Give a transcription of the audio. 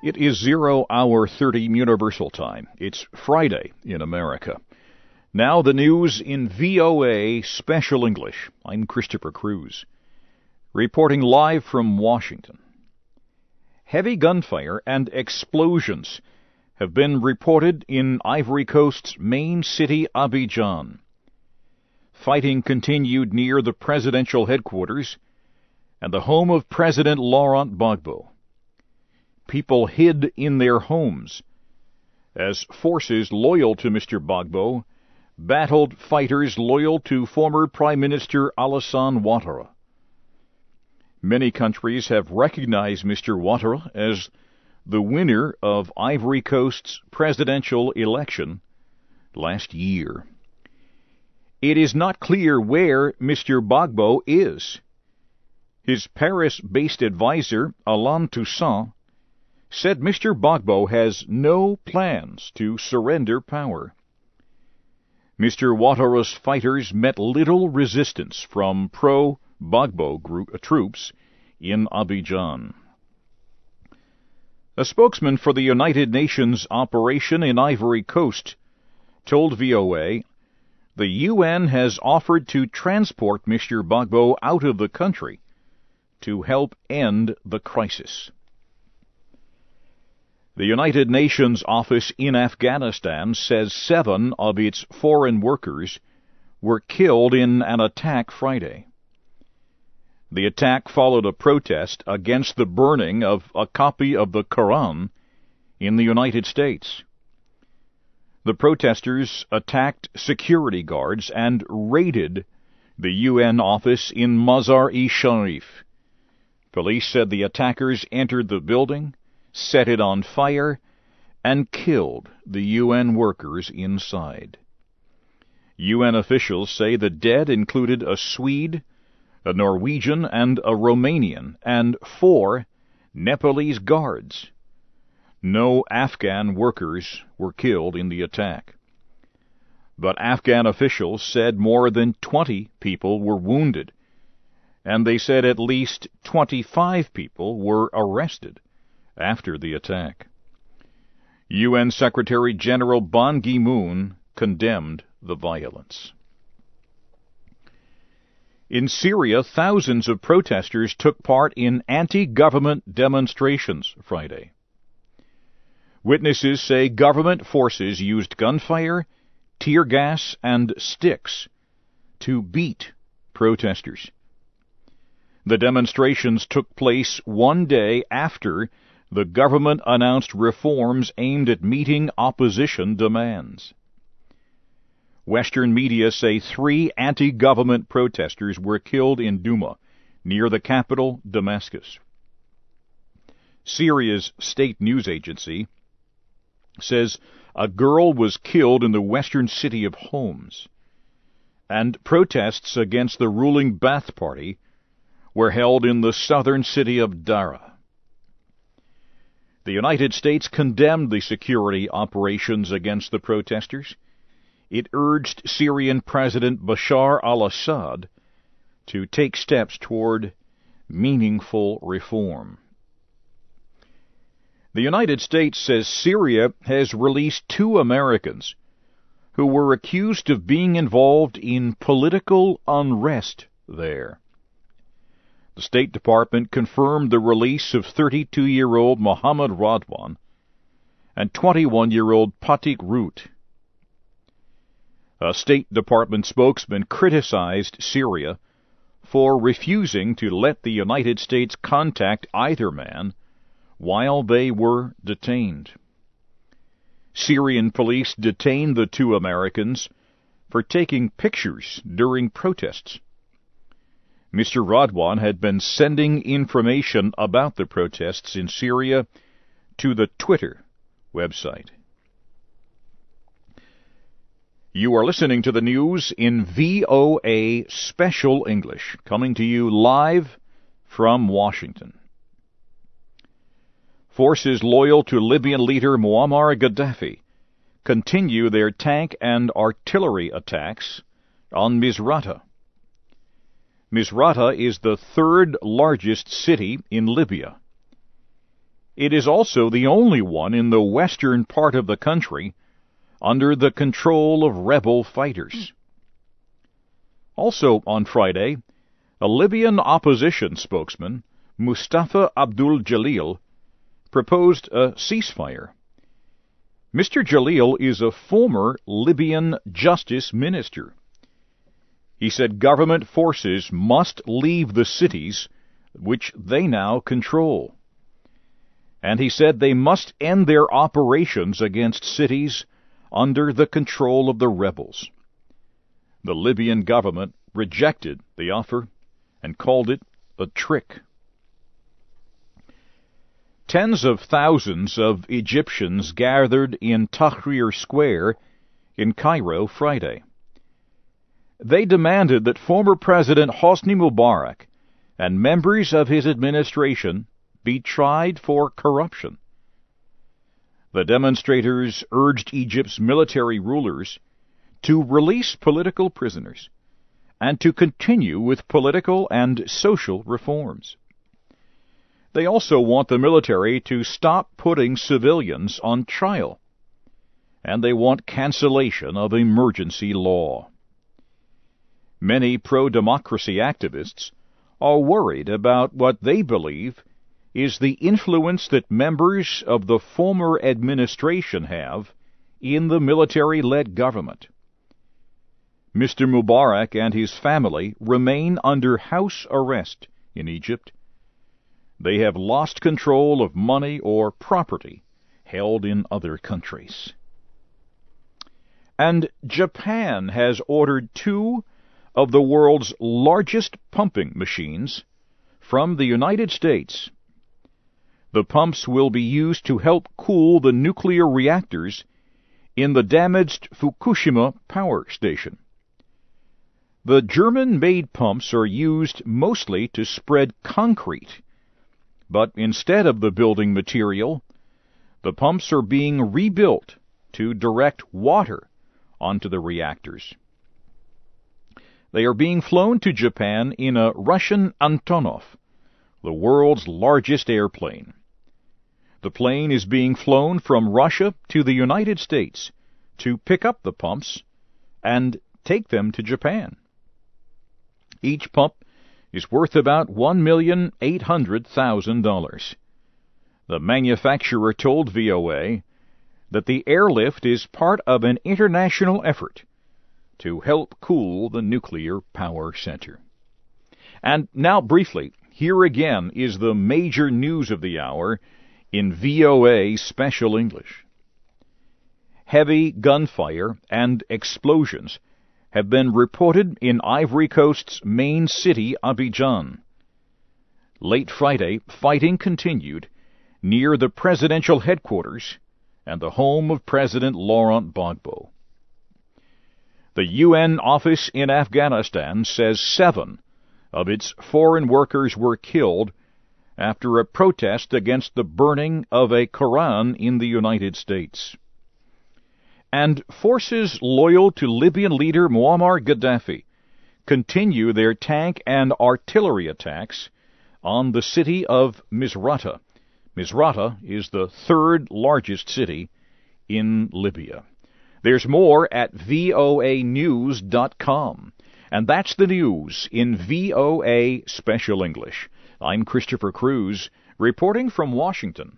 It is 0 hour 30 Universal Time. It's Friday in America. Now the news in VOA Special English. I'm Christopher Cruz. Reporting live from Washington. Heavy gunfire and explosions have been reported in Ivory Coast's main city, Abidjan. Fighting continued near the presidential headquarters and the home of President Laurent Gbagbo people hid in their homes as forces loyal to Mr. Gbagbo battled fighters loyal to former Prime Minister Alassane Ouattara. Many countries have recognized Mr. Ouattara as the winner of Ivory Coast's presidential election last year. It is not clear where Mr. Gbagbo is. His Paris-based advisor, Alain Toussaint, said Mr. Gbagbo has no plans to surrender power. Mr. Ouattara's fighters met little resistance from pro-Gbagbo uh, troops in Abidjan. A spokesman for the United Nations operation in Ivory Coast told VOA the UN has offered to transport Mr. Gbagbo out of the country to help end the crisis. The United Nations office in Afghanistan says seven of its foreign workers were killed in an attack Friday. The attack followed a protest against the burning of a copy of the Quran in the United States. The protesters attacked security guards and raided the UN office in Mazar-e-Sharif. Police said the attackers entered the building set it on fire, and killed the UN workers inside. UN officials say the dead included a Swede, a Norwegian, and a Romanian, and four Nepalese guards. No Afghan workers were killed in the attack. But Afghan officials said more than 20 people were wounded, and they said at least 25 people were arrested after the attack. UN Secretary General Ban Ki moon condemned the violence. In Syria, thousands of protesters took part in anti government demonstrations Friday. Witnesses say government forces used gunfire, tear gas, and sticks to beat protesters. The demonstrations took place one day after the government announced reforms aimed at meeting opposition demands. Western media say three anti-government protesters were killed in Douma, near the capital, Damascus. Syria's state news agency says a girl was killed in the western city of Homs, and protests against the ruling Ba'ath Party were held in the southern city of Daraa. The United States condemned the security operations against the protesters. It urged Syrian President Bashar al-Assad to take steps toward meaningful reform. The United States says Syria has released two Americans who were accused of being involved in political unrest there. The State Department confirmed the release of 32-year-old Mohammed Radwan and 21-year-old Pathik Root. A State Department spokesman criticized Syria for refusing to let the United States contact either man while they were detained. Syrian police detained the two Americans for taking pictures during protests. Mr. Radwan had been sending information about the protests in Syria to the Twitter website. You are listening to the news in VOA Special English, coming to you live from Washington. Forces loyal to Libyan leader Muammar Gaddafi continue their tank and artillery attacks on Misrata. Misrata is the third largest city in Libya. It is also the only one in the western part of the country under the control of rebel fighters. Also on Friday, a Libyan opposition spokesman, Mustafa Abdul Jalil, proposed a ceasefire. Mr. Jalil is a former Libyan justice minister. He said government forces must leave the cities which they now control. And he said they must end their operations against cities under the control of the rebels. The Libyan government rejected the offer and called it a trick. Tens of thousands of Egyptians gathered in Tahrir Square in Cairo Friday. They demanded that former President Hosni Mubarak and members of his administration be tried for corruption. The demonstrators urged Egypt's military rulers to release political prisoners and to continue with political and social reforms. They also want the military to stop putting civilians on trial, and they want cancellation of emergency law. Many pro democracy activists are worried about what they believe is the influence that members of the former administration have in the military led government. Mr. Mubarak and his family remain under house arrest in Egypt. They have lost control of money or property held in other countries. And Japan has ordered two of the world's largest pumping machines from the United States the pumps will be used to help cool the nuclear reactors in the damaged Fukushima power station. The German made pumps are used mostly to spread concrete, but instead of the building material, the pumps are being rebuilt to direct water onto the reactors. They are being flown to Japan in a Russian Antonov, the world's largest airplane. The plane is being flown from Russia to the United States to pick up the pumps and take them to Japan. Each pump is worth about $1,800,000. The manufacturer told VOA that the airlift is part of an international effort to help cool the nuclear power center. And now, briefly, here again is the major news of the hour in VOA Special English. Heavy gunfire and explosions have been reported in Ivory Coast's main city, Abidjan. Late Friday, fighting continued near the presidential headquarters and the home of President Laurent Gbagbo. The UN office in Afghanistan says seven of its foreign workers were killed after a protest against the burning of a Koran in the United States. And forces loyal to Libyan leader Muammar Gaddafi continue their tank and artillery attacks on the city of Misrata. Misrata is the third largest city in Libya. There's more at voanews.com. And that's the news in VOA Special English. I'm Christopher Cruz, reporting from Washington.